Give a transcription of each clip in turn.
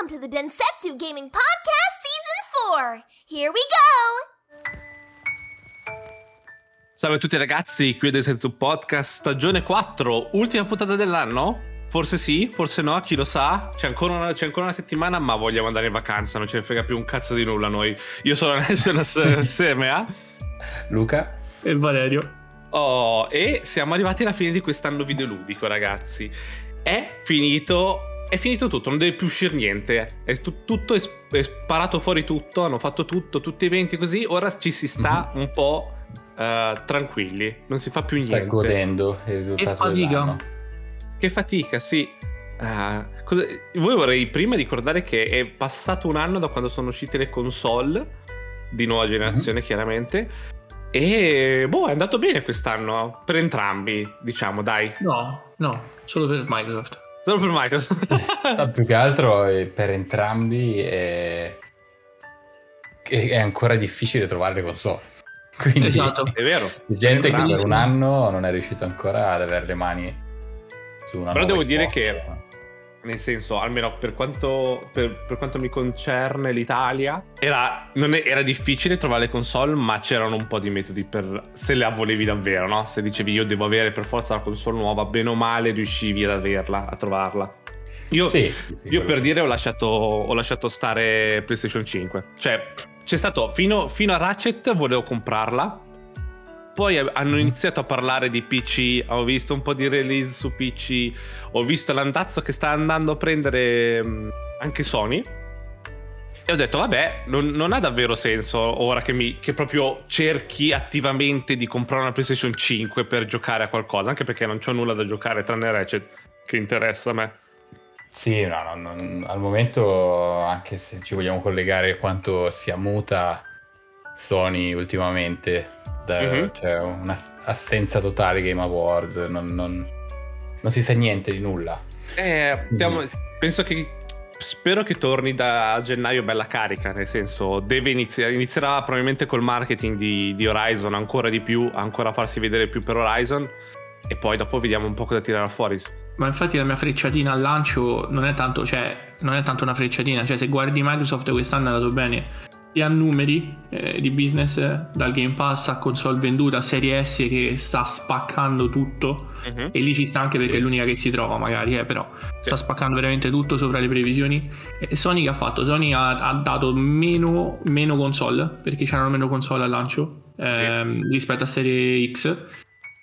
welcome to the Densetsu Gaming Podcast Season 4. Here we go! Salve a tutti ragazzi, qui è Densetsu Podcast stagione 4, ultima puntata dell'anno? Forse sì, forse no, chi lo sa. C'è ancora, una, c'è ancora una settimana, ma vogliamo andare in vacanza, non ce ne frega più un cazzo di nulla noi. Io sono Alessio insieme a Luca e Valerio. Oh, e siamo arrivati alla fine di quest'anno videoludico, ragazzi. È finito è finito tutto, non deve più uscire niente. È tu, tutto è, è, sparato fuori tutto, hanno fatto tutto, tutti i eventi così. Ora ci si sta mm-hmm. un po' uh, tranquilli, non si fa più niente. Sta godendo il risultato. Che fatica. Dell'anno. Che fatica, sì. Uh, cosa, voi vorrei prima ricordare che è passato un anno da quando sono uscite le console di nuova generazione, mm-hmm. chiaramente. E boh, è andato bene quest'anno per entrambi, diciamo, dai. No, no, solo per Microsoft. Solo per Microsoft. no, più che altro per entrambi è... è ancora difficile trovare le console. Quindi esatto, è vero. Gente che per un anno non è riuscito ancora ad avere le mani su una Però devo dire che nel senso, almeno per quanto, per, per quanto mi concerne l'Italia, era, è, era, difficile trovare le console, ma c'erano un po' di metodi per se la volevi davvero, no? Se dicevi io devo avere per forza la console nuova, bene o male riuscivi ad averla, a trovarla. Io, sì, sì, io per dire ho lasciato, ho lasciato stare PlayStation 5. Cioè, c'è stato fino, fino a Ratchet volevo comprarla poi hanno mhm. iniziato a parlare di PC, ho visto un po' di release su PC, ho visto l'andazzo che sta andando a prendere mm, anche Sony. E ho detto, vabbè, non, non ha davvero senso ora che, mi, che, proprio cerchi attivamente di comprare una PlayStation 5 per giocare a qualcosa, anche perché non c'ho nulla da giocare tranne Ratchet che interessa a me. Sì, no, no, no, al momento, anche se ci vogliamo collegare quanto sia muta Sony ultimamente, mm-hmm. cioè un'assenza totale Game Award, non, non, non, si sa niente di nulla. Eh, abbiamo, penso che spero che torni da gennaio bella carica, nel senso deve iniziare, inizierà probabilmente col marketing di, di, Horizon ancora di più, ancora farsi vedere più per Horizon e poi dopo vediamo un po' cosa tirare fuori. Ma infatti la mia frecciatina al lancio non è tanto, cioè, non è tanto una frecciatina, cioè se guardi Microsoft quest'anno è andato bene sia a numeri eh, di business dal Game Pass a console venduta serie S che sta spaccando tutto uh-huh. e lì ci sta anche perché sì. è l'unica che si trova magari eh, però sì. sta spaccando veramente tutto sopra le previsioni e Sony che ha fatto? Sony ha, ha dato meno, meno, console perché c'erano meno console al lancio ehm, sì. rispetto a serie X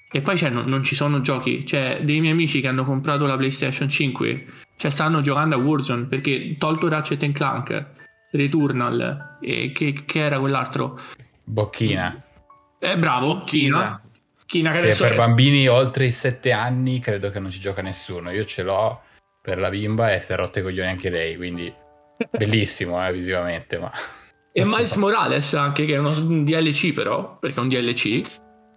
e poi cioè, non, non, ci sono giochi cioè dei miei amici che hanno comprato la PlayStation 5 cioè stanno giocando a Warzone perché tolto Ratchet Clank Returnal, e che, che era quell'altro? Bocchina. Eh, bravo, Bocchina. Bocchina che, che per è... bambini oltre i 7 anni credo che non ci gioca nessuno. Io ce l'ho per la bimba e si è rotte i coglioni anche lei, quindi bellissimo eh, visivamente. Ma... E Miles Morales anche, che è uno, un DLC però, perché è un DLC.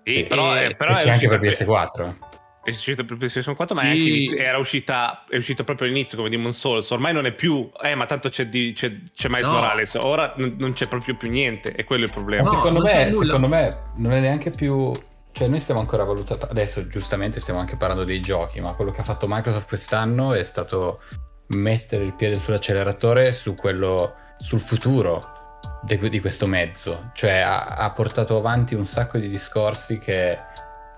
Sì, però, e, è, però e c'è anche per PS4. È uscito per PlayStation 4, ma sì. era uscita, è uscito proprio all'inizio come Demon Souls. Ormai non è più, eh, ma tanto c'è, di, c'è, c'è Miles no. Morales. Ora n- non c'è proprio più niente, e quello è il problema. No, secondo, me, secondo me non è neanche più. Cioè, noi stiamo ancora valutando. Adesso, giustamente, stiamo anche parlando dei giochi, ma quello che ha fatto Microsoft quest'anno è stato mettere il piede sull'acceleratore su quello, sul futuro di, di questo mezzo. Cioè, ha, ha portato avanti un sacco di discorsi che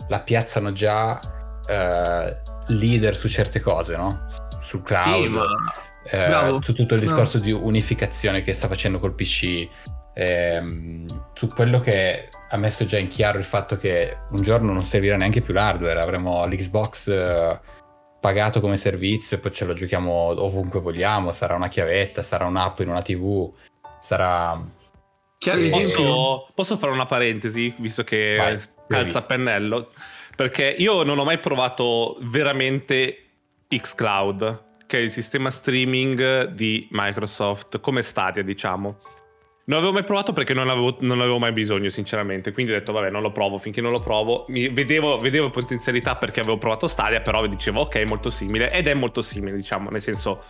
la piazzano già eh, leader su certe cose, no? Sul cloud, sì, ma... eh, su tutto il discorso no. di unificazione che sta facendo col PC, ehm, su quello che ha messo già in chiaro il fatto che un giorno non servirà neanche più l'hardware, avremo l'Xbox eh, pagato come servizio e poi ce lo giochiamo ovunque vogliamo, sarà una chiavetta, sarà un'app in una TV, sarà... Posso, posso fare una parentesi, visto che Vai, calza a pennello? Perché io non ho mai provato veramente xCloud, che è il sistema streaming di Microsoft, come Stadia, diciamo. Non l'avevo mai provato perché non avevo, non avevo, mai bisogno, sinceramente. Quindi ho detto, vabbè, non lo provo. Finché non lo provo, mi, vedevo, vedevo, potenzialità perché avevo provato Stadia, però dicevo, ok, molto simile. Ed è molto simile, diciamo, nel senso,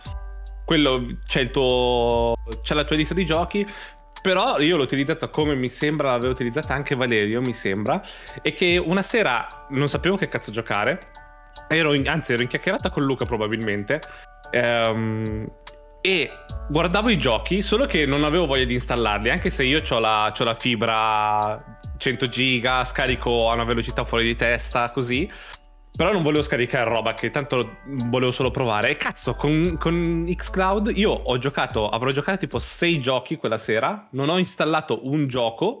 quello c'è tuo. c'è la tua lista di giochi. Però io l'ho utilizzata come mi sembra l'aveva utilizzata anche Valerio, mi sembra. E che una sera non sapevo che cazzo giocare. Ero in, anzi, ero in chiacchierata con Luca probabilmente. Ehm, e guardavo i giochi, solo che non avevo voglia di installarli, anche se io ho la, la fibra 100 giga, scarico a una velocità fuori di testa, così. Però non volevo scaricare roba che tanto volevo solo provare. E cazzo, con, con Xcloud io ho giocato, avrò giocato tipo 6 giochi quella sera, non ho installato un gioco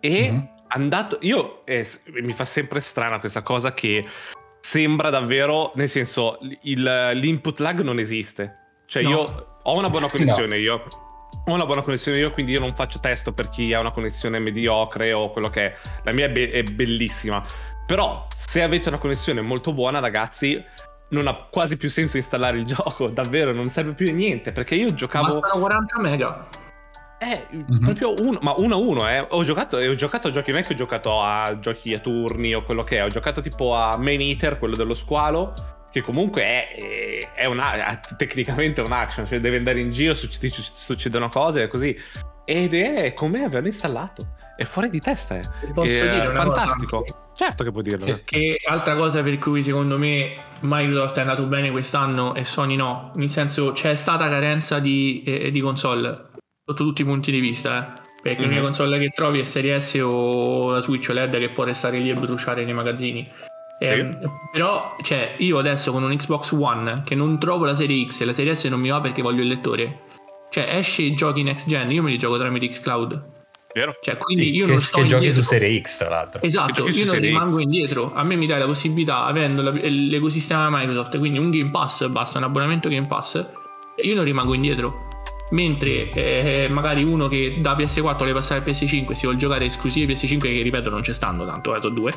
e Mhm. andato... Io, eh, mi fa sempre strana questa cosa che sembra davvero, nel senso, il- l'input lag non esiste. Cioè No. io ho una buona connessione io. Ho una buona connessione io, quindi io non faccio testo per chi ha una connessione mediocre o quello che è. La mia è, be- è bellissima. Però se avete una connessione molto buona, ragazzi, non ha quasi più senso installare il gioco. Davvero, non serve più a niente. Perché io giocavo. Bastano 40 mega. Eh, Mhm. proprio uno, ma uno a uno, eh. Ho giocato, ho giocato a giochi, non è che ho giocato a giochi a turni o quello che è. Ho giocato tipo a Main Eater, quello dello squalo, che comunque è, è, è una, tecnicamente un action, cioè deve andare in giro, succe- succedono cose così. Ed è come averlo installato. È fuori di testa, eh. Posso È dire una cosa? Certo che puoi dirlo. Sì. Che altra cosa per cui secondo me Microsoft è andato bene quest'anno e Sony no, nel senso c'è stata carenza di, eh, di console sotto tutti i punti di vista, eh. perché Mhm. l'unica console che trovi è Serie S o la Switch OLED che può restare lì e bruciare nei magazzini. Ehm, Però cioè, io adesso con un Xbox One che non trovo la serie X e la serie S non mi va perché voglio il lettore. Cioè esce i giochi next gen, io me li gioco tramite Xcloud. Vero? Cioè, quindi Sì, io che, non sto che giochi su indietro. Serie X, tra l'altro. Esatto, io non Serie X. rimango indietro. A me mi dai la possibilità, avendo la- l'ecosistema Microsoft, quindi un Game Pass, basta un abbonamento Game Pass, io non rimango indietro. Mentre eh, magari uno che da PS4 vuole passare al PS5 si vuole giocare esclusive PS5, che ripeto non ci stanno tanto, eh, sono due.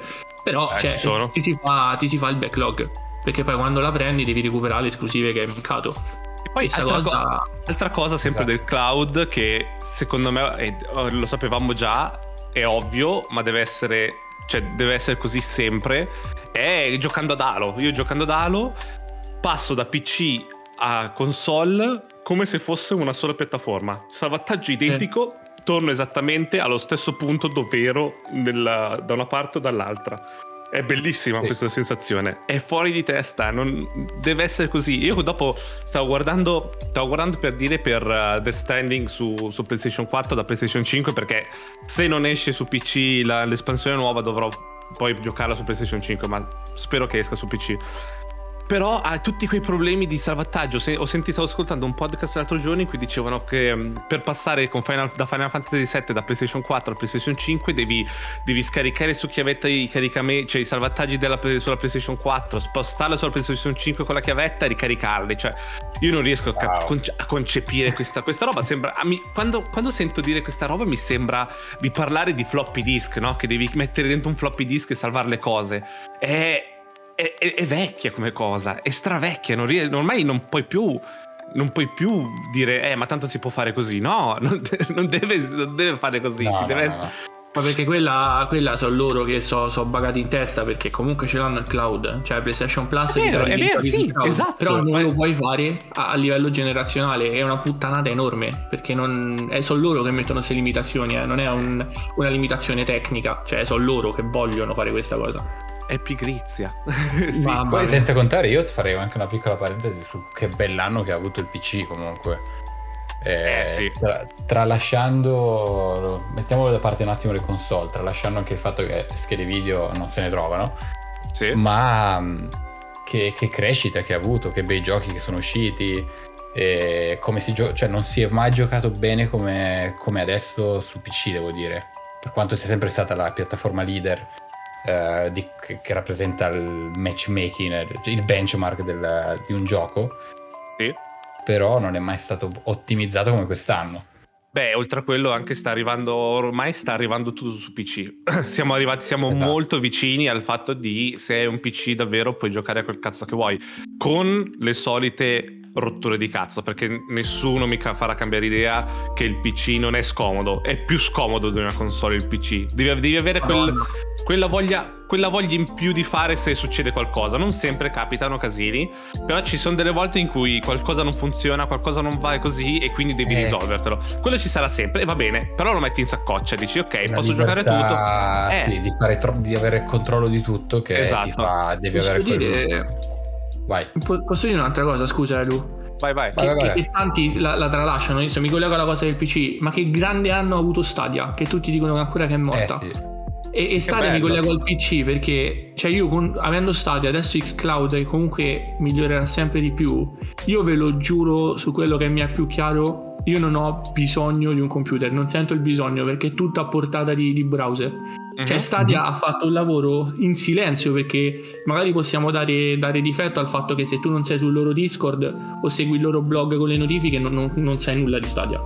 Però Eh, cioè, ci sono. ti, si fa, ti si fa il backlog. Perché poi quando la prendi devi recuperare le esclusive che hai mancato. Poi altra, cosa- co- altra cosa sempre Esatto. del cloud che secondo me eh, lo sapevamo già, è ovvio, ma deve essere, cioè, deve essere così sempre, è giocando ad Halo. Io giocando ad Halo passo da PC a console come se fosse una sola piattaforma. Salvataggio identico, torno esattamente allo stesso punto dove ero nella- da una parte o dall'altra. È bellissima Sì. questa sensazione. È fuori di testa. non- Deve essere così. Io dopo stavo guardando, stavo guardando per dire per uh, Death Stranding su, su PlayStation 4 da PlayStation 5 perché se non esce su PC la- l'espansione nuova dovrò poi giocarla su PlayStation 5, ma spero che esca su PC. Però ha tutti quei problemi di salvataggio. Se- ho sentito, stavo ascoltando un podcast l'altro giorno in cui dicevano che mh, per passare Final- da Final Fantasy VII da PlayStation 4 a PlayStation 5 devi, devi scaricare su chiavetta i caricamenti, cioè i salvataggi della, sulla PlayStation 4, spostarla sulla PlayStation 5 con la chiavetta e ricaricarli. Cioè, io non riesco a, Wow. conce- a concepire questa, questa roba. Sembra, a mi- quando, quando sento dire questa roba mi sembra di parlare di floppy disk, no? Che devi mettere dentro un floppy disk e salvare le cose. È, è, è- è vecchia come cosa, è stravecchia, non rie- ormai non puoi più. Non puoi più dire, eh, ma tanto si può fare così. No, non, de- non deve, non deve fare così. No, si no, deve no, no. Ma perché quella, quella sono loro che sono so bagati in testa perché comunque ce l'hanno il cloud, cioè PlayStation Plus È vero, è vero, sì, cloud. esatto. Però non Ma- lo puoi fare a, a livello generazionale, è una puttanata enorme perché non, è, sono loro che mettono queste limitazioni, eh, non è un- una limitazione tecnica, cioè sono loro che vogliono fare questa cosa. È pigrizia. sì. Mamma Poi senza contare io farei anche una piccola parentesi su che bell'anno che ha avuto il PC comunque. Eh, Eh, sì. tra- tralasciando, mettiamolo da parte un attimo le console, tralasciando anche il fatto che schede video non se ne trovano, Sì. ma mh, che, che crescita che ha avuto, che bei giochi che sono usciti, e come si gio- cioè non si è mai giocato bene come, come adesso su PC devo dire, per quanto sia sempre stata la piattaforma leader eh, di- che, rappresenta il matchmaking, il benchmark del- di un gioco, Sì. però non è mai stato ottimizzato come quest'anno. Beh, oltre a quello, anche sta arrivando. Ormai sta arrivando tutto su PC. siamo arrivati, siamo Esatto. molto vicini al fatto di se hai un PC davvero puoi giocare a quel cazzo che vuoi. Con le solite rotture di cazzo. Perché nessuno mi farà cambiare idea che il PC non è scomodo. È più scomodo di una console il PC. Devi, devi avere quel- quella, voglia, quella voglia in più di fare se succede qualcosa. Non sempre capitano casini. Però ci sono delle volte in cui qualcosa non funziona, qualcosa non va così e quindi devi Eh. risolvertelo. Quello ci sarà sempre e va bene, però lo metti in saccoccia, dici ok, La posso giocare libertà, tutto. Eh. sì, di, fare tro- di avere controllo di tutto che Esatto. ti fa, devi Posso avere quel- dire, Vai. po- posso dire un'altra cosa, scusa Elu? vai, vai. che, vai, vai. che- che tanti la, la tralasciano. Adesso mi collego alla cosa del PC, ma che grande anno ha avuto Stadia, che tutti dicono ancora che è Eh morta. sì. E, e Stadia mi bello. collego al PC perché, cioè, io con- avendo Stadia adesso Xcloud che comunque migliorerà sempre di più. Io ve lo giuro su quello che mi è più chiaro. Io non ho bisogno di un computer, non sento il bisogno perché è tutto a portata di, di browser. Cioè, Mhm. Stadia ha fatto un lavoro in silenzio perché magari possiamo dare, dare difetto al fatto che se tu non sei sul loro Discord o segui il loro blog con le notifiche non, non- non sai nulla di Stadia.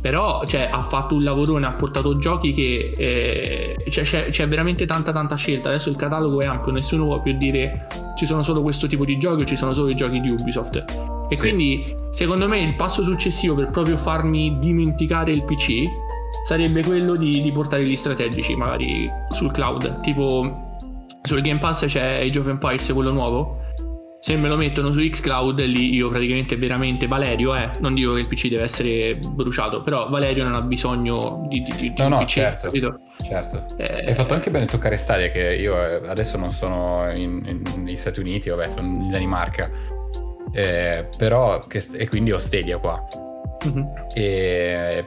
Però cioè, ha fatto un lavorone, ha portato giochi che eh, cioè, c'è, c'è veramente tanta tanta scelta. Adesso il catalogo è ampio, nessuno può più dire ci sono solo questo tipo di giochi o ci sono solo i giochi di Ubisoft. E quindi secondo me il passo successivo per proprio farmi dimenticare il PC sarebbe quello di, di portare gli strategici magari sul cloud. Tipo sul Game Pass c'è Age of Empires, quello nuovo. Se me lo mettono su Xcloud, lì io praticamente veramente Valerio, eh, non dico che il PC deve essere bruciato, però Valerio non ha bisogno di, di, di No, no, PC, certo. capito? Certo. Eh, Hai fatto anche bene toccare Stadia che io eh, adesso non sono in- in- negli Stati Uniti, vabbè, sono in Danimarca. Eh, però che, e quindi ho Stadia qua. mhm. E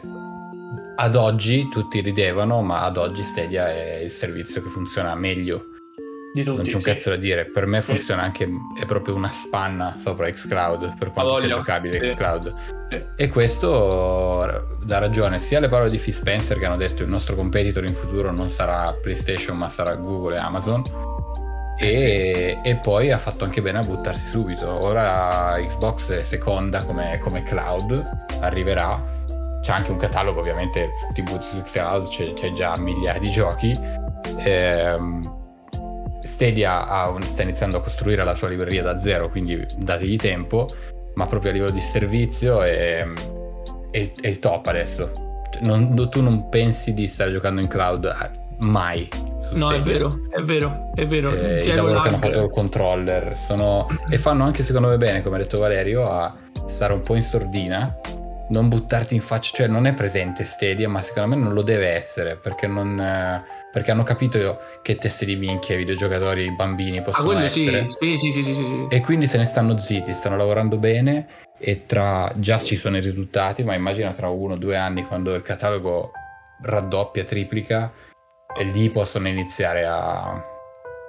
ad oggi tutti ridevano, ma ad oggi Stadia è il servizio che funziona meglio. Di tutti, Non c'è un sì. cazzo da dire. Per me funziona anche, è proprio una spanna sopra Xcloud, per quanto sia giocabile sì. Xcloud. Sì. E questo dà ragione sia alle parole di Phil Spencer che hanno detto il nostro competitor in futuro non sarà PlayStation ma sarà Google e Amazon. E, e poi ha fatto anche bene a buttarsi subito. Ora Xbox è seconda come, come cloud, arriverà. C'è anche un catalogo, ovviamente, ti butti su Xcloud, c'è, c'è già migliaia di giochi. Ehm, Stadia ha sta iniziando a costruire la sua libreria da zero, quindi dategli tempo, ma proprio a livello di servizio è, è- è il top adesso. Non- tu non pensi di stare giocando in cloud eh, mai. No, è vero, è vero, è vero. Eh, il lavoro che hanno fatto col controller sono... e fanno anche secondo me bene, come ha detto Valerio, a stare un po' in sordina, non buttarti in faccia, cioè non è presente Stadia, ma secondo me non lo deve essere, perché, non, perché hanno capito che teste di minchia i videogiocatori, i bambini Ah, possono quello essere. sì, sì, sì, sì, sì. E quindi se ne stanno zitti, stanno lavorando bene e tra già ci sono i risultati, ma immagina tra uno o due anni quando il catalogo raddoppia, triplica e lì possono iniziare a, a E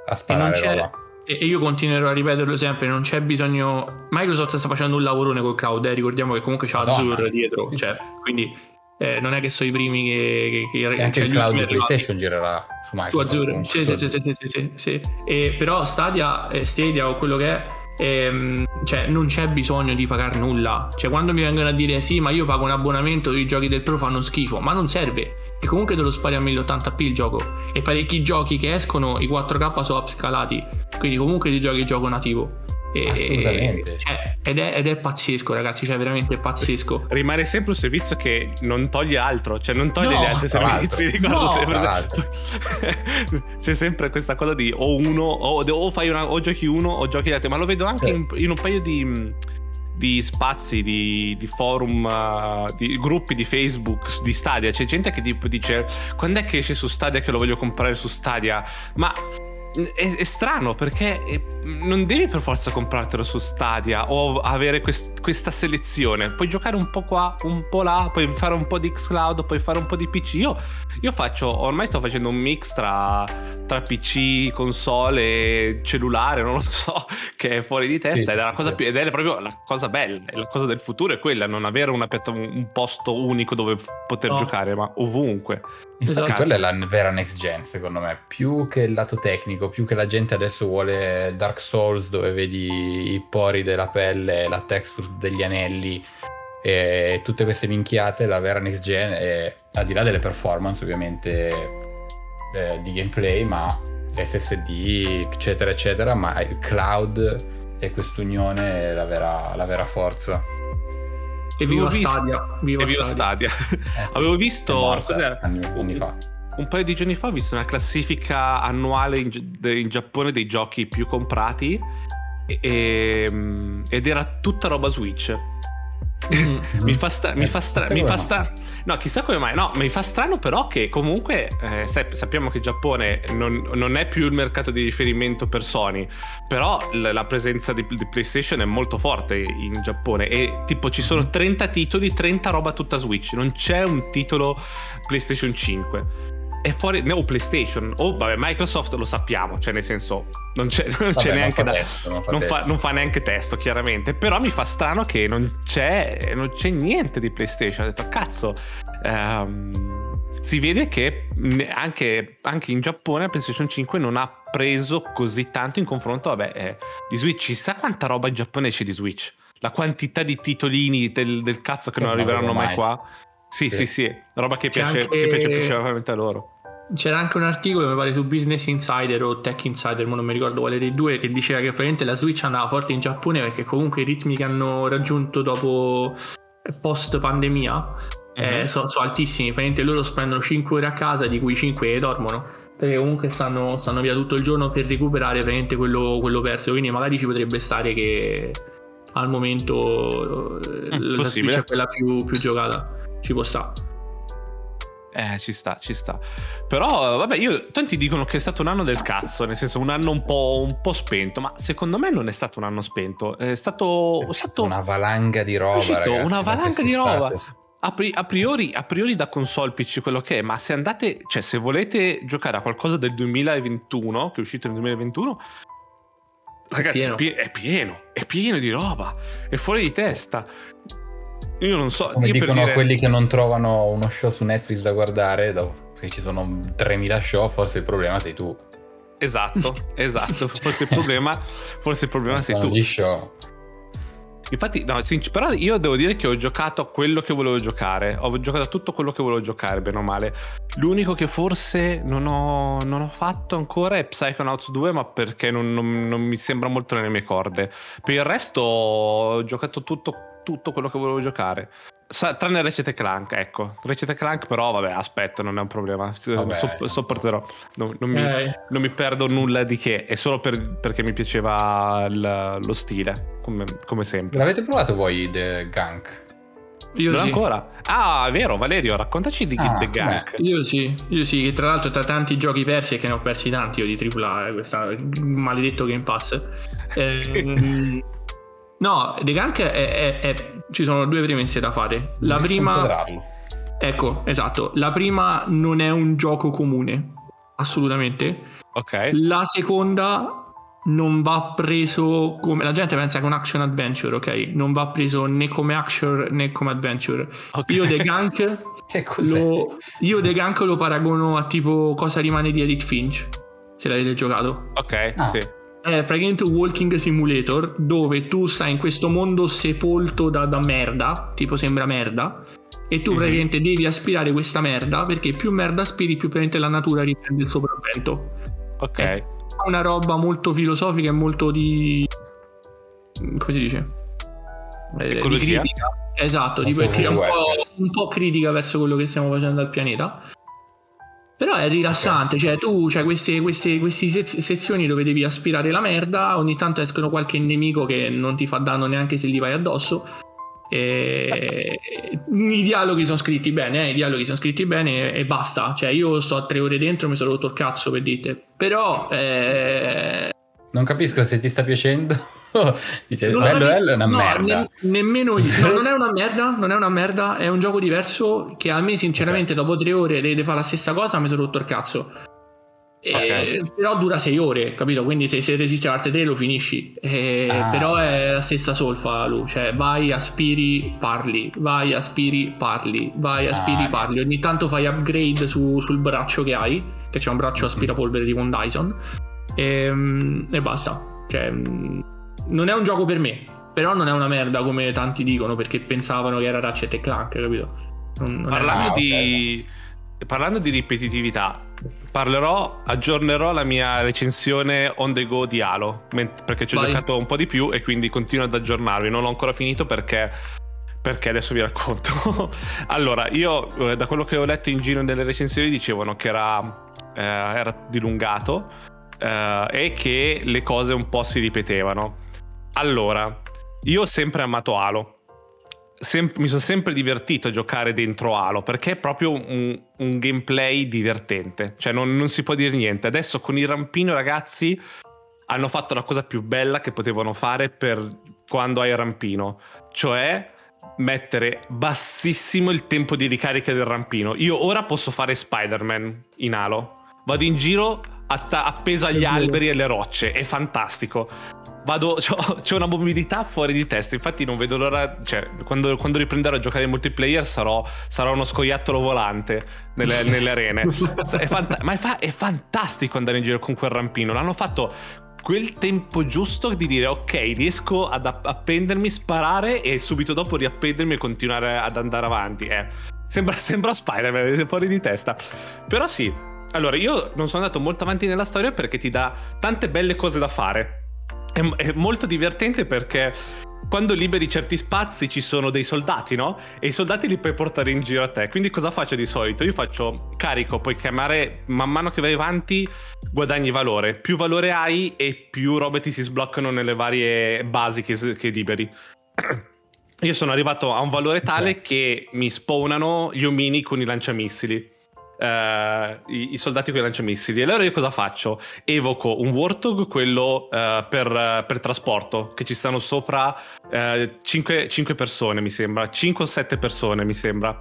non sparare roba. E e io continuerò a ripeterlo sempre, non c'è bisogno... Microsoft sta facendo un lavorone col cloud, eh, ricordiamo che comunque c'ha. Azure dietro, cioè, quindi eh, non è che sono i primi che... che, che E anche cioè, il cloud di. PlayStation girerà su Su Microsoft. Azure, comunque. sì, sì, sì, sì, sì, sì, sì, sì. E però Stadia, eh, Stadia o quello che è, ehm, cioè non c'è bisogno di pagare nulla. Cioè quando mi vengono a dire sì, ma io pago un abbonamento, i giochi del Pro fanno schifo, ma non serve. E comunque te lo spari a 1080p il gioco. E parecchi giochi che escono, i 4K sono upscalati. Quindi comunque ti giochi il gioco nativo. E- Assolutamente. cioè, ed, è, ed è pazzesco, ragazzi, cioè veramente pazzesco. Rimane sempre un servizio che non toglie altro, cioè non toglie No, gli altri servizi. l'altro. Ricordo No, sempre. l'altro. C'è sempre questa cosa di o uno, o, o fai una, o giochi uno o giochi gli altri. Ma lo vedo anche Sì. in, in un paio di, di spazi, di, di forum, uh, di gruppi di Facebook, di Stadia. C'è gente che tipo dice: Quando è che esce su Stadia che lo voglio comprare su Stadia? Ma. È, è strano perché eh, non devi per forza comprartelo su Stadia o avere quest- questa selezione. Puoi giocare un po' qua, un po' là, puoi fare un po' di Xcloud, puoi fare un po' di PC. Io, io faccio, ormai sto facendo un mix tra, tra PC, console cellulare, non lo so, che è fuori di testa Sì, ed, è sì, la cosa sì. più, ed è proprio la cosa bella, è la cosa del futuro è quella, non avere una un posto unico dove poter No. giocare, ma ovunque. Infatti Esatto. quella è la vera next gen secondo me, più che il lato tecnico, più che la gente adesso vuole Dark Souls dove vedi i pori della pelle, la texture degli anelli e tutte queste minchiate, la vera next gen è al di là delle performance ovviamente eh, di gameplay, ma SSD eccetera eccetera, ma il cloud e quest'unione è la vera, la vera forza. E viva Avevo visto- Stadia. Viva e viva Stadia. Stadia. Eh, Avevo visto morta cos'era? anni, anni fa. Un paio di giorni fa ho visto una classifica annuale in, in Giappone dei giochi più comprati e- e- ed era tutta roba Switch. Mm. mi fa strano, mi fa strano, mi fa strano. No, chissà come mai. No, mi fa strano però che comunque eh, sappiamo che il Giappone non, non è più il mercato di riferimento per Sony, però l- la presenza di, di PlayStation è molto forte in Giappone e tipo ci sono 30 titoli, 30 roba tutta Switch, non c'è un titolo PlayStation 5. È fuori, no, o PlayStation, o vabbè, Microsoft lo sappiamo, cioè nel senso non c'è, non Vabbè, c'è non neanche fa da... testo, non fa non, fa, non fa neanche testo, chiaramente. Però mi fa strano che non c'è, non c'è niente di PlayStation. Ho detto, cazzo. ehm, si vede che anche, anche in Giappone la PlayStation 5 non ha preso così tanto in confronto vabbè, eh, di Switch. Chissà quanta roba in Giappone c'è di Switch. La quantità di titolini del, del cazzo che Che non non arriveranno mai mai. qua. Sì, sì, Sì. sì. Roba che piace, anche- che piace principalmente a loro. C'era anche un articolo, mi pare, su Business Insider o Tech Insider, ma non mi ricordo quale dei due, che diceva che praticamente la Switch andava forte in Giappone perché comunque i ritmi che hanno raggiunto dopo post pandemia Mhm. sono altissimi. Praticamente loro sprendono 5 ore a casa, di cui 5 dormono. Perché comunque stanno, stanno via tutto il giorno per recuperare praticamente quello, quello perso. Quindi magari ci potrebbe stare che al momento eh, la possibile. Switch è quella più, più giocata. Ci può stare. Eh, ci sta, ci sta. Però, vabbè, io, tanti dicono che è stato un anno del cazzo, nel senso un anno un po', un po' spento, ma secondo me non è stato un anno spento, è stato... È stato una valanga di è roba. uscito ragazzi, una valanga di roba. A, pri- a priori, a priori da console PC quello che è, ma se andate, cioè se volete giocare a qualcosa del 2021, che è uscito nel 2021, ragazzi, pieno. è pie- è pieno, è pieno di roba, è fuori di testa. Io non so, Come io dicono dire... quelli che non trovano uno show su Netflix da guardare, dopo che ci sono 3000 show, forse il problema sei tu. Esatto, esatto. Forse il problema, forse il problema sei tu. gli show. Infatti, no, però io devo dire che ho giocato a quello che volevo giocare. Ho giocato a tutto quello che volevo giocare, bene o male. L'unico che forse non ho, non ho fatto ancora è Psychonauts 2, ma perché non, non- non mi sembra molto nelle mie corde. Per il resto ho giocato tutto, tutto quello che volevo giocare. Sa- tranne Ratchet e Clank, ecco. Ratchet e Clank, però, vabbè, aspetta, non è un problema. Vabbè. Sopp- sopporterò. Non, non mi, Eh, non mi perdo nulla di che, è solo per- perché mi piaceva il- lo stile, come, come sempre. L'avete provato voi The Gunk? io non sì. ancora? Ah, è vero, Valerio, raccontaci di Ah, The com'è? Gank. Io sì, io sì, che tra l'altro tra tanti giochi persi e che ne ho persi tanti io di AAA, eh, questo maledetto Game Pass. Ehm, no, The Gunk è, è- è- ci sono due premesse da fare. La Devi prima, ecco, esatto, la prima non è un gioco comune, assolutamente. Ok. La seconda non va preso come la gente pensa che è un action adventure, ok? Non va preso né come action né come adventure. ok. Io The Gunk Che cos'è? lo, io The Gunk lo paragono a tipo cosa rimane di Edith Finch. Se l'avete giocato. Ok, Ah. sì. È praticamente un walking simulator dove tu stai in questo mondo sepolto da, da merda, tipo sembra merda, e tu Mhm. praticamente devi aspirare questa merda perché più merda aspiri più praticamente la natura riprende il sopravvento. Ok. Eh. Una roba molto filosofica e molto di... come si dice? Eh, di Ecologia? critica. Esatto, di perché è un po', un po' critica verso quello che stiamo facendo al pianeta. Però è rilassante, cioè tu c'hai queste, queste, queste sez- sezioni dove devi aspirare la merda, ogni tanto escono qualche nemico che non ti fa danno neanche se gli vai addosso. E... I dialoghi sono scritti bene, eh, i dialoghi sono scritti bene e basta. Cioè io sto a tre ore dentro e mi sono rotto il cazzo per dite. Però... Eh... Non capisco se ti sta piacendo. Dice, capisco- bello, è una no, merda. ne- nemmeno io. No, non è una merda, non è una merda, è un gioco diverso che a me sinceramente dopo tre ore di fare la stessa cosa mi sono rotto il cazzo. E- Però dura sei ore, capito? Quindi se, se resisti a parte 3 lo finisci. E- Ah. Però è la stessa solfa, Lu. Cioè vai, aspiri, parli. Vai, aspiri, parli. Vai, aspiri, Ah. parli. Ogni tanto fai upgrade su- sul braccio che hai. Che c'è un braccio aspirapolvere tipo un Dyson. E, e basta. Cioè, mm, non è un gioco per me. Però non è una merda come tanti dicono perché pensavano che era Ratchet e Clank, capito? Non- non Parlando, di, parlando di ripetitività, parlerò, aggiornerò la mia recensione on the go di Halo, perché ci ho Vai. giocato un po' di più e quindi continuo ad aggiornarvi. Non l'ho ancora finito perché, perché adesso vi racconto. allora, io eh, da quello che ho letto in giro nelle recensioni dicevano che era, eh, era dilungato eh, e che le cose un po' si ripetevano. Allora, io ho sempre amato Halo. sem- mi sono sempre divertito a giocare dentro Halo perché è proprio un, un gameplay divertente, cioè non, non, si può dire niente. Adesso con il rampino ragazzi hanno fatto la cosa più bella che potevano fare per quando hai il rampino, cioè mettere bassissimo il tempo di ricarica del rampino. Io ora posso fare Spider-Man in Halo. Vado in giro atta- appeso agli alberi e alle rocce, è fantastico. Vado, c'ho, una mobilità fuori di testa, infatti non vedo l'ora, cioè quando, quando riprenderò a giocare in multiplayer sarò, sarò uno scoiattolo volante nelle, nelle arene. È fant- ma è, fa- è fantastico andare in giro con quel rampino, l'hanno fatto quel tempo giusto di dire ok, riesco ad appendermi, sparare e subito dopo riappendermi e continuare ad andare avanti. Eh. Sembra, sembra Spider-Man, fuori di testa. Però sì, allora io non sono andato molto avanti nella storia perché ti dà tante belle cose da fare. È, è molto divertente perché quando liberi certi spazi ci sono dei soldati, no? E i soldati li puoi portare in giro a te. Quindi cosa faccio di solito? Io faccio carico, puoi chiamare man mano che vai avanti, guadagni valore. Più valore hai e più robe ti si sbloccano nelle varie basi che, che liberi. Io sono arrivato a un valore tale okay. che mi spawnano gli omini con i lanciamissili uh, i, i, soldati con i lanciamissili. E allora io cosa faccio? Evoco un Warthog, quello uh, per, per, trasporto, che ci stanno sopra 5, uh, 5 persone, mi sembra. 5 o 7 persone, mi sembra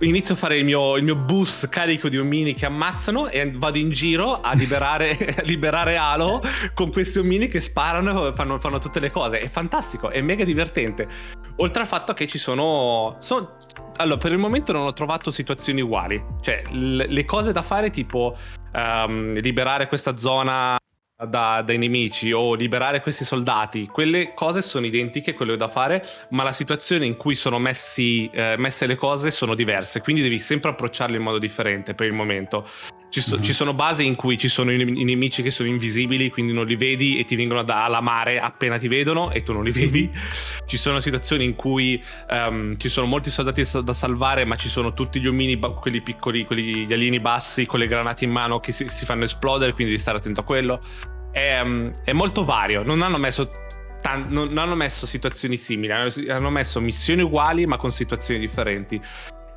inizio a fare il mio, il mio, bus carico di omini che ammazzano e vado in giro a liberare, a liberare Halo con questi omini che sparano e fanno, fanno, tutte le cose. È fantastico, è mega divertente. Oltre al fatto che ci sono, sono allora, per il momento non ho trovato situazioni uguali. Cioè, le cose da fare, tipo um, liberare questa zona da, dai nemici o liberare questi soldati, quelle cose sono identiche a quelle da fare, ma la situazione in cui sono messi, eh, messe le cose sono diverse, quindi devi sempre approcciarle in modo differente per il momento. Ci, so, mm-hmm. ci, sono basi in cui ci sono i, nemici che sono invisibili, quindi non li vedi e ti vengono da lamare appena ti vedono e tu non li vedi. Ci sono situazioni in cui um, ci sono molti soldati da salvare, ma ci sono tutti gli omini, quelli piccoli, quelli, gli alieni bassi con le granate in mano che si, si fanno esplodere, quindi devi stare attento a quello. È, um, è molto vario, non hanno messo non hanno messo situazioni simili, hanno messo missioni uguali ma con situazioni differenti.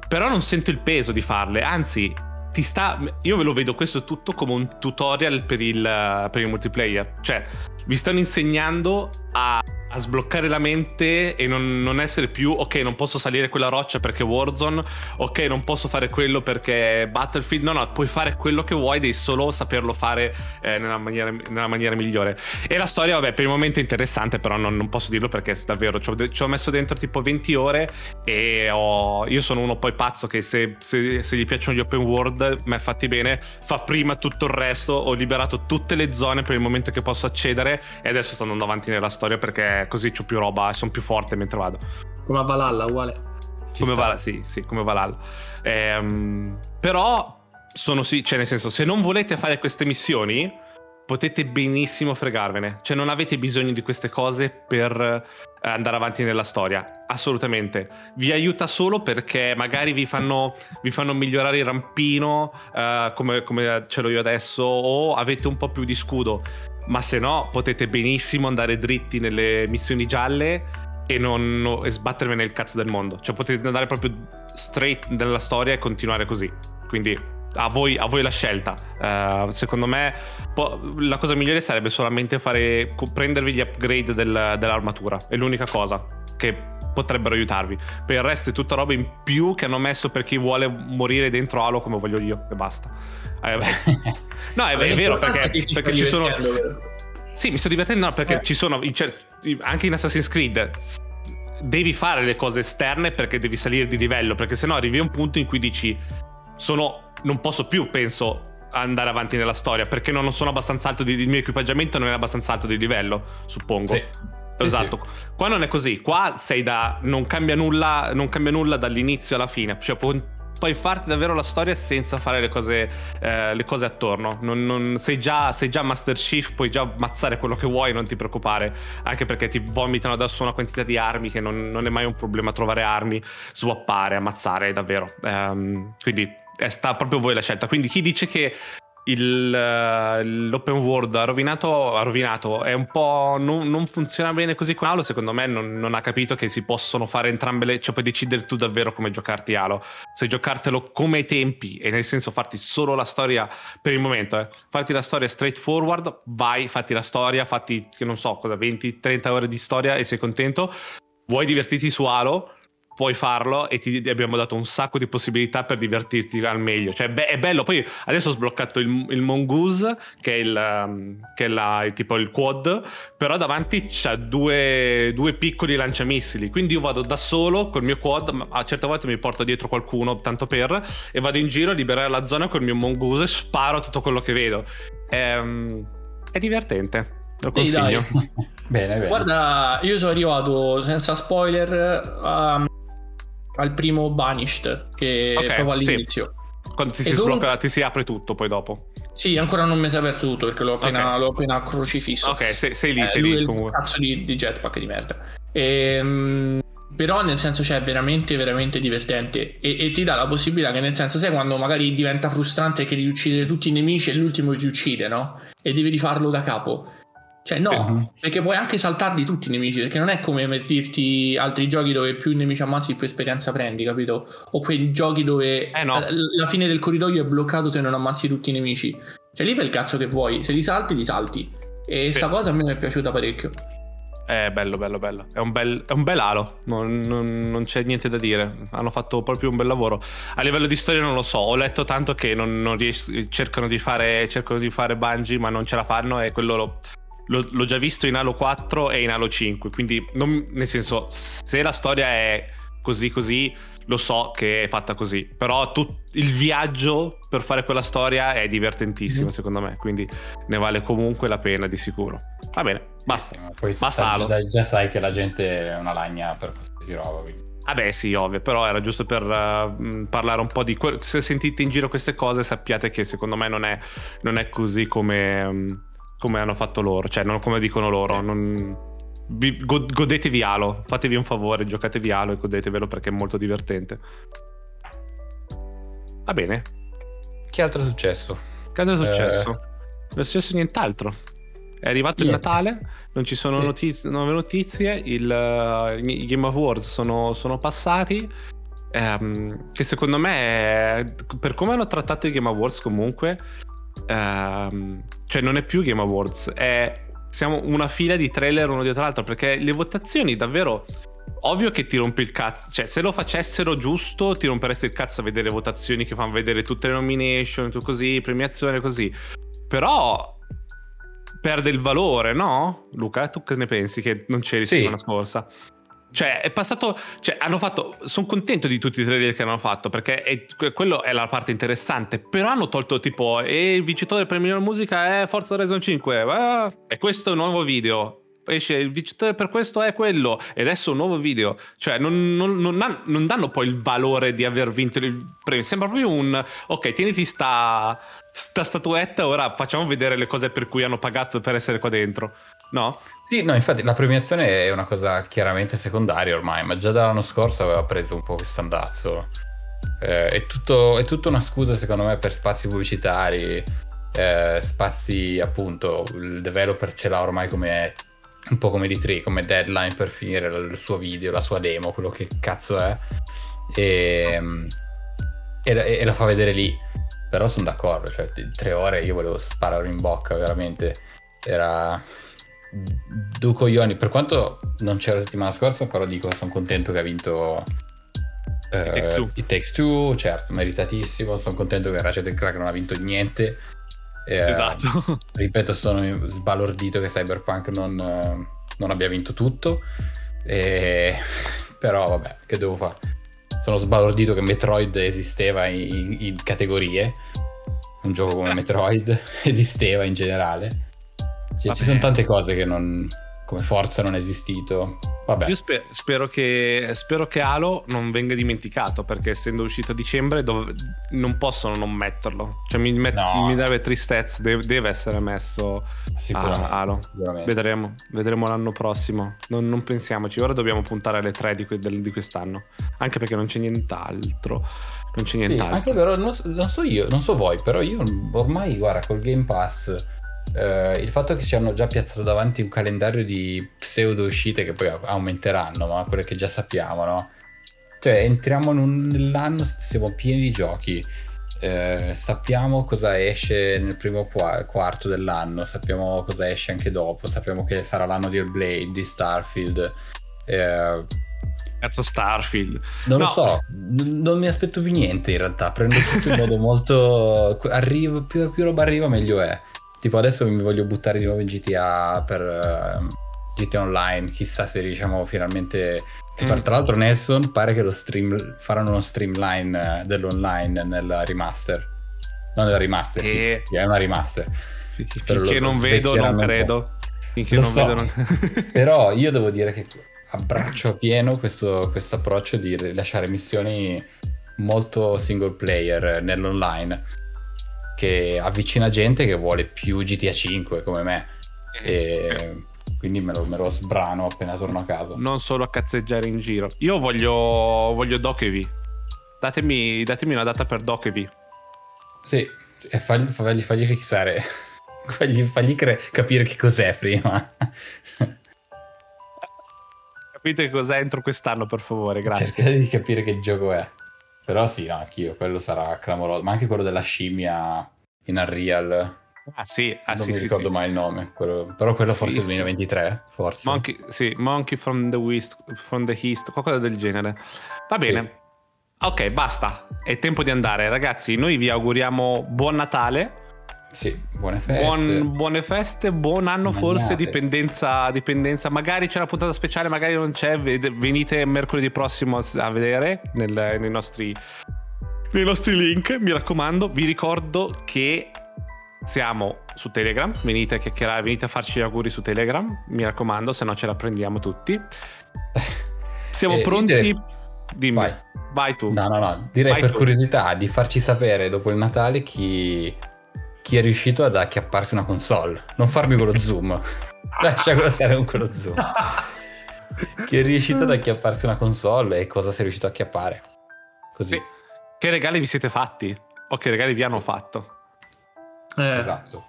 Però non sento il peso di farle, anzi ti sta. Io ve lo vedo questo tutto come un tutorial per il, per il multiplayer. Cioè, vi stanno insegnando a a sbloccare la mente e non, non, essere più ok non posso salire quella roccia perché Warzone ok non posso fare quello perché Battlefield. No no puoi fare quello che vuoi devi solo saperlo fare eh, nella, maniera, nella, maniera, migliore. E la storia vabbè per il momento è interessante però non, non posso dirlo perché davvero ci ho, ci ho, messo dentro tipo 20 ore e ho, io sono uno poi pazzo che se, se, se gli piacciono gli open world ma fatti bene fa prima tutto il resto ho liberato tutte le zone per il momento che posso accedere e adesso sto andando avanti nella storia perché così ho più roba e sono più forte mentre vado. Come a Valhalla, uguale. Ci come Valhalla, sì, sì, come Valhalla. Ehm, però sono sì, cioè nel senso, se non volete fare queste missioni, potete benissimo fregarvene. Cioè non avete bisogno di queste cose per eh, andare avanti nella storia. Assolutamente. Vi aiuta solo perché magari vi fanno, vi fanno migliorare il rampino uh, come, come ce l'ho io adesso o avete un po' più di scudo ma se no potete benissimo andare dritti nelle missioni gialle e, non, e sbattervene il cazzo del mondo. Cioè potete andare proprio straight nella storia e continuare così. Quindi a voi, a voi la scelta. Uh, secondo me po- la cosa migliore sarebbe solamente fare, prendervi gli upgrade del, dell'armatura. È l'unica cosa che potrebbero aiutarvi. Per il resto è tutta roba in più che hanno messo per chi vuole morire dentro Halo come voglio io e basta. Eh, no, è, è vero perché, perché ci sono... Sì, mi sto divertendo no, perché eh. ci sono in cer- anche in Assassin's Creed devi fare le cose esterne perché devi salire di livello, perché sennò arrivi a un punto in cui dici sono non posso più, penso andare avanti nella storia perché non sono abbastanza alto di, il mio equipaggiamento non è abbastanza alto di livello, suppongo. Sì. Esatto. Sì, sì. Qua non è così, qua sei da non cambia nulla, non cambia nulla dall'inizio alla fine, cioè puoi farti davvero la storia senza fare le cose, eh, le cose attorno. Non, non, sei, già, sei, già, Master Chief, puoi già ammazzare quello che vuoi, non ti preoccupare. Anche perché ti vomitano addosso una quantità di armi che non, non è mai un problema trovare armi, swappare, ammazzare davvero. Um, quindi eh, sta proprio a voi la scelta. Quindi chi dice che il, eh, l'open world ha rovinato, ha rovinato, è un po' non, non funziona bene così con Halo, secondo me non, non, ha capito che si possono fare entrambe le, cioè puoi decidere tu davvero come giocarti Halo, se giocartelo come ai tempi e nel senso farti solo la storia per il momento, eh, farti la storia straightforward, vai, fatti la storia, fatti che non so cosa, 20-30 ore di storia e sei contento, vuoi divertirti su Halo? Puoi farlo e ti abbiamo dato un sacco di possibilità per divertirti al meglio. Cioè, be- è bello. Poi adesso ho sbloccato il, il Mongoose, che è, il, um, che è la, tipo il quad, però davanti c'ha due, due, piccoli lanciamissili. Quindi io vado da solo col mio quad, ma a certe volte mi porto dietro qualcuno, tanto per, e vado in giro a liberare la zona col mio Mongoose e sparo tutto quello che vedo. È, um, è divertente. Lo consiglio. bene, bene. Guarda, io sono arrivato senza spoiler um, al primo Banished, che okay, è proprio all'inizio. Sì. Quando ti si sblocca, ti si apre tutto poi dopo. Sì, ancora non mi si è aperto tutto perché l'ho appena, okay. l'ho appena crocifisso. Ok, sei, sei lì, eh, sei lì. Comunque. cazzo di, di, jetpack di merda. Ehm, però nel senso c'è cioè, veramente veramente divertente e, e, ti dà la possibilità che nel senso sai quando magari diventa frustrante che devi uccidere tutti i nemici e l'ultimo ti uccide no? e devi rifarlo da capo cioè, no, uh-huh. perché puoi anche saltarli tutti i nemici, perché non è come dirti altri giochi dove più nemici ammazzi più esperienza prendi, capito? O quei giochi dove eh no. la fine del corridoio è bloccato se non ammazzi tutti i nemici. Cioè, lì fai il cazzo che vuoi, se li salti, li salti. E sì. sta cosa a me mi è piaciuta parecchio. È bello, bello, bello. È un bel, è un bel alo, non, non, non, c'è niente da dire. Hanno fatto proprio un bel lavoro. A livello di storia non lo so, ho letto tanto che non, non ries- cercano, di fare, cercano di fare Bungie ma non ce la fanno e quello lo, l'ho, l'ho, già visto in Halo 4 e in Halo 5, quindi non, nel senso, se la storia è così così, lo so che è fatta così, però tu, il viaggio per fare quella storia è divertentissimo mm. secondo me, quindi ne vale comunque la pena di sicuro. Va bene, basta. Sì, poi basta Halo. Già, già, sai che la gente è una lagna per qualsiasi roba, quindi. Ah sì, ovvio, però era giusto per uh, parlare un po' di quello. Se sentite in giro queste cose, sappiate che secondo me non è, non è così come, um, come hanno fatto loro, cioè non come dicono loro. Non... Vi, godetevi Halo, fatevi un favore, giocatevi Halo e godetevelo perché è molto divertente. Va bene. Che altro è successo? Che altro è successo? Eh... Non è successo nient'altro. È arrivato Niente. il Natale, non ci sono sì. notizie, nuove notizie, il, uh, i Game Awards sono, sono passati. Ehm, che secondo me, per come hanno trattato i Game Awards comunque, ehm, cioè non è più Game Awards, è siamo una fila di trailer uno dietro l'altro perché le votazioni davvero ovvio che ti rompi il cazzo, cioè se lo facessero giusto ti romperesti il cazzo a vedere votazioni che fanno vedere tutte le nomination, tutto così, premiazione così. Però perde il valore, no? Luca, tu che ne pensi che non c'eri sì. settimana scorsa? Cioè, è passato. Cioè, hanno fatto. Sono contento di tutti i trailer che hanno fatto. Perché è, quello è la parte interessante. Però hanno tolto tipo. E il vincitore per miglior musica è Forza Horizon 5. Ah, e questo è un nuovo video. Esce il vincitore per questo è quello. E adesso un nuovo video. Cioè, non, non, non, non danno poi il valore di aver vinto il premio. Sembra proprio un. Ok, tieniti sta, sta statuetta. Ora facciamo vedere le cose per cui hanno pagato per essere qua dentro. No? Sì, no, infatti la premiazione è una cosa chiaramente secondaria ormai, ma già dall'anno scorso aveva preso un po' questo andazzo. Eh, è, tutto, è tutta una scusa secondo me per spazi pubblicitari, eh, spazi appunto, il developer ce l'ha ormai come un po' come di 3 come deadline per finire il suo video, la sua demo, quello che cazzo è, e, e, e la fa vedere lì. Però sono d'accordo, cioè tre ore io volevo sparare in bocca, veramente. Era due coglioni. Per quanto non c'era la settimana scorsa, però dico sono contento che ha vinto eh, It Takes Two, certo, meritatissimo. Sono contento che Ratchet Crack non ha vinto niente. Eh, esatto. Ripeto, sono sbalordito che Cyberpunk non, non abbia vinto tutto. E... Però vabbè, che devo fare? Sono sbalordito che Metroid esisteva in, in categorie. Un gioco come Metroid esisteva in generale. Cioè, ci sono tante cose che non come Forza non è esistito. Vabbè. Io sper- spero, che, spero che Halo non venga dimenticato perché essendo uscito a dicembre dov- non possono non metterlo. Cioè mi, met- No. mi deve tristezza, deve, deve essere messo Sicuramente. a Halo. sicuramente. Vedremo, vedremo l'anno prossimo. Non, non pensiamoci, ora dobbiamo puntare alle 3 di, que- di quest'anno. Anche perché non c'è nient'altro. Non c'è Sì, nient'altro. anche però non, so- non so io, non so voi, però io ormai, guarda, col Game Pass, eh, il fatto che ci hanno già piazzato davanti un calendario di pseudo uscite che poi aumenteranno, ma quelle che già sappiamo, no? Cioè, entriamo un- nell'anno, siamo pieni di giochi, eh, sappiamo cosa esce nel primo qua- quarto dell'anno, sappiamo cosa esce anche dopo, sappiamo che sarà l'anno di Hellblade, di Starfield. eh, Cazzo Starfield. non No. lo so, n- non mi aspetto più niente in realtà, prendo tutto in modo molto... Arriva, più, più roba arriva meglio è. Tipo adesso mi voglio buttare di nuovo in GTA per ehm, GTA Online, chissà se riusciamo finalmente... Tipo, Mm. Tra l'altro Nelson pare che lo stream, faranno uno streamline eh, dell'online nella remaster. Non nella remaster, sì, E- sì, è una remaster. Finché lo- non vedo, non credo. Finché Lo non so. vedo, non... Però io devo dire che abbraccio pieno questo questo approccio di rilasciare missioni molto single player nell'online che avvicina gente che vuole più GTA 5 come me e quindi me lo, me lo sbrano appena torno a casa. non solo a cazzeggiare in giro. Io voglio, voglio Dokevi. Datemi, datemi una data per Dokevi. Sì, e fagli, fagli, fagli fissare, fagli, fagli cre- capire che cos'è prima. Capite che cos'è entro quest'anno, per favore, grazie. Cercate di capire che gioco è. Però sì, no, anch'io, quello sarà clamoroso. Ma anche quello della scimmia in Unreal. Ah sì, ah, non sì, mi sì, ricordo sì. mai il nome. quello- Però quello forse è Fisto. 2023, forse. Monkey, sì, Monkey from the West, from the East, qualcosa del genere. Va bene. Ok, basta. È tempo di andare, ragazzi. Noi vi auguriamo buon Natale, Sì, buone feste. buon- buone feste, buon anno forse, Magnate. dipendenza, dipendenza. Magari c'è una puntata speciale, magari non c'è. Venite mercoledì prossimo a vedere nel- nei, nostri, nei nostri link, mi raccomando. Vi ricordo che siamo su Telegram. Venite a chiacchierare, venite a farci gli auguri su Telegram. Mi raccomando, se no ce la prendiamo tutti. Siamo Eh, pronti. direi- Dimmi, Vai. vai tu. No, no, no. Direi Vai per tu. curiosità di farci sapere dopo il Natale chi, chi è riuscito ad acchiapparsi una console. Non farmi quello zoom. Lascia stare con quello zoom. chi è riuscito ad acchiapparsi una console e cosa sei riuscito a acchiappare. Così. Sì. Che regali vi siete fatti? O che regali vi hanno fatto? Eh, Esatto.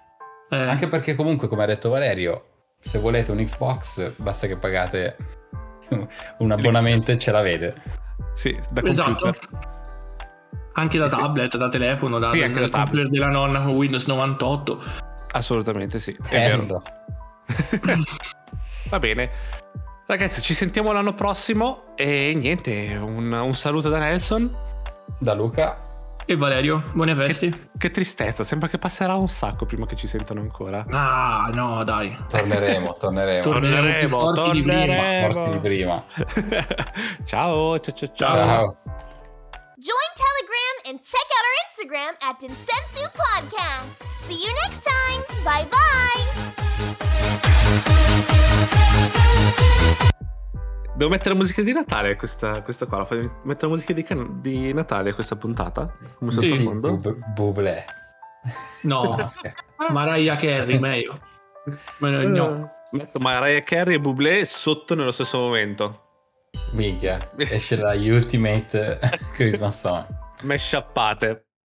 eh, Anche perché comunque, come ha detto Valerio, se volete un Xbox basta che pagate un abbonamento e ce l'avete. Sì, da esatto. Anche da Eh sì. tablet, da telefono, da, Sì, anche da tablet. della nonna con Windows 98. Assolutamente sì. È vero. Bello. Va bene. Ragazzi, ci sentiamo l'anno prossimo. E niente, un, un saluto da Nelson. Da Luca. E Valerio, buone feste. Che, che tristezza, sembra che passerà un sacco prima che ci sentano ancora. Ah, no, dai. Torneremo, torneremo. Torneremo più forti di prima. torneremo. Forti di prima. ciao, ciao, ciao, ciao. Ciao. Join Telegram and check out our Instagram at Densensu Podcast. See you next time. Bye bye. Devo mettere musica di Natale questa, questa qua. la fai mettere musica di, can- di Natale a questa puntata? Come Sì. sottofondo? Bu- Bublé. No, Mariah Carey, meglio. No, no. Metto Mariah Carey e Bublé sotto nello stesso momento. Minchia, esce la Ultimate Christmas Song. Me sciappate.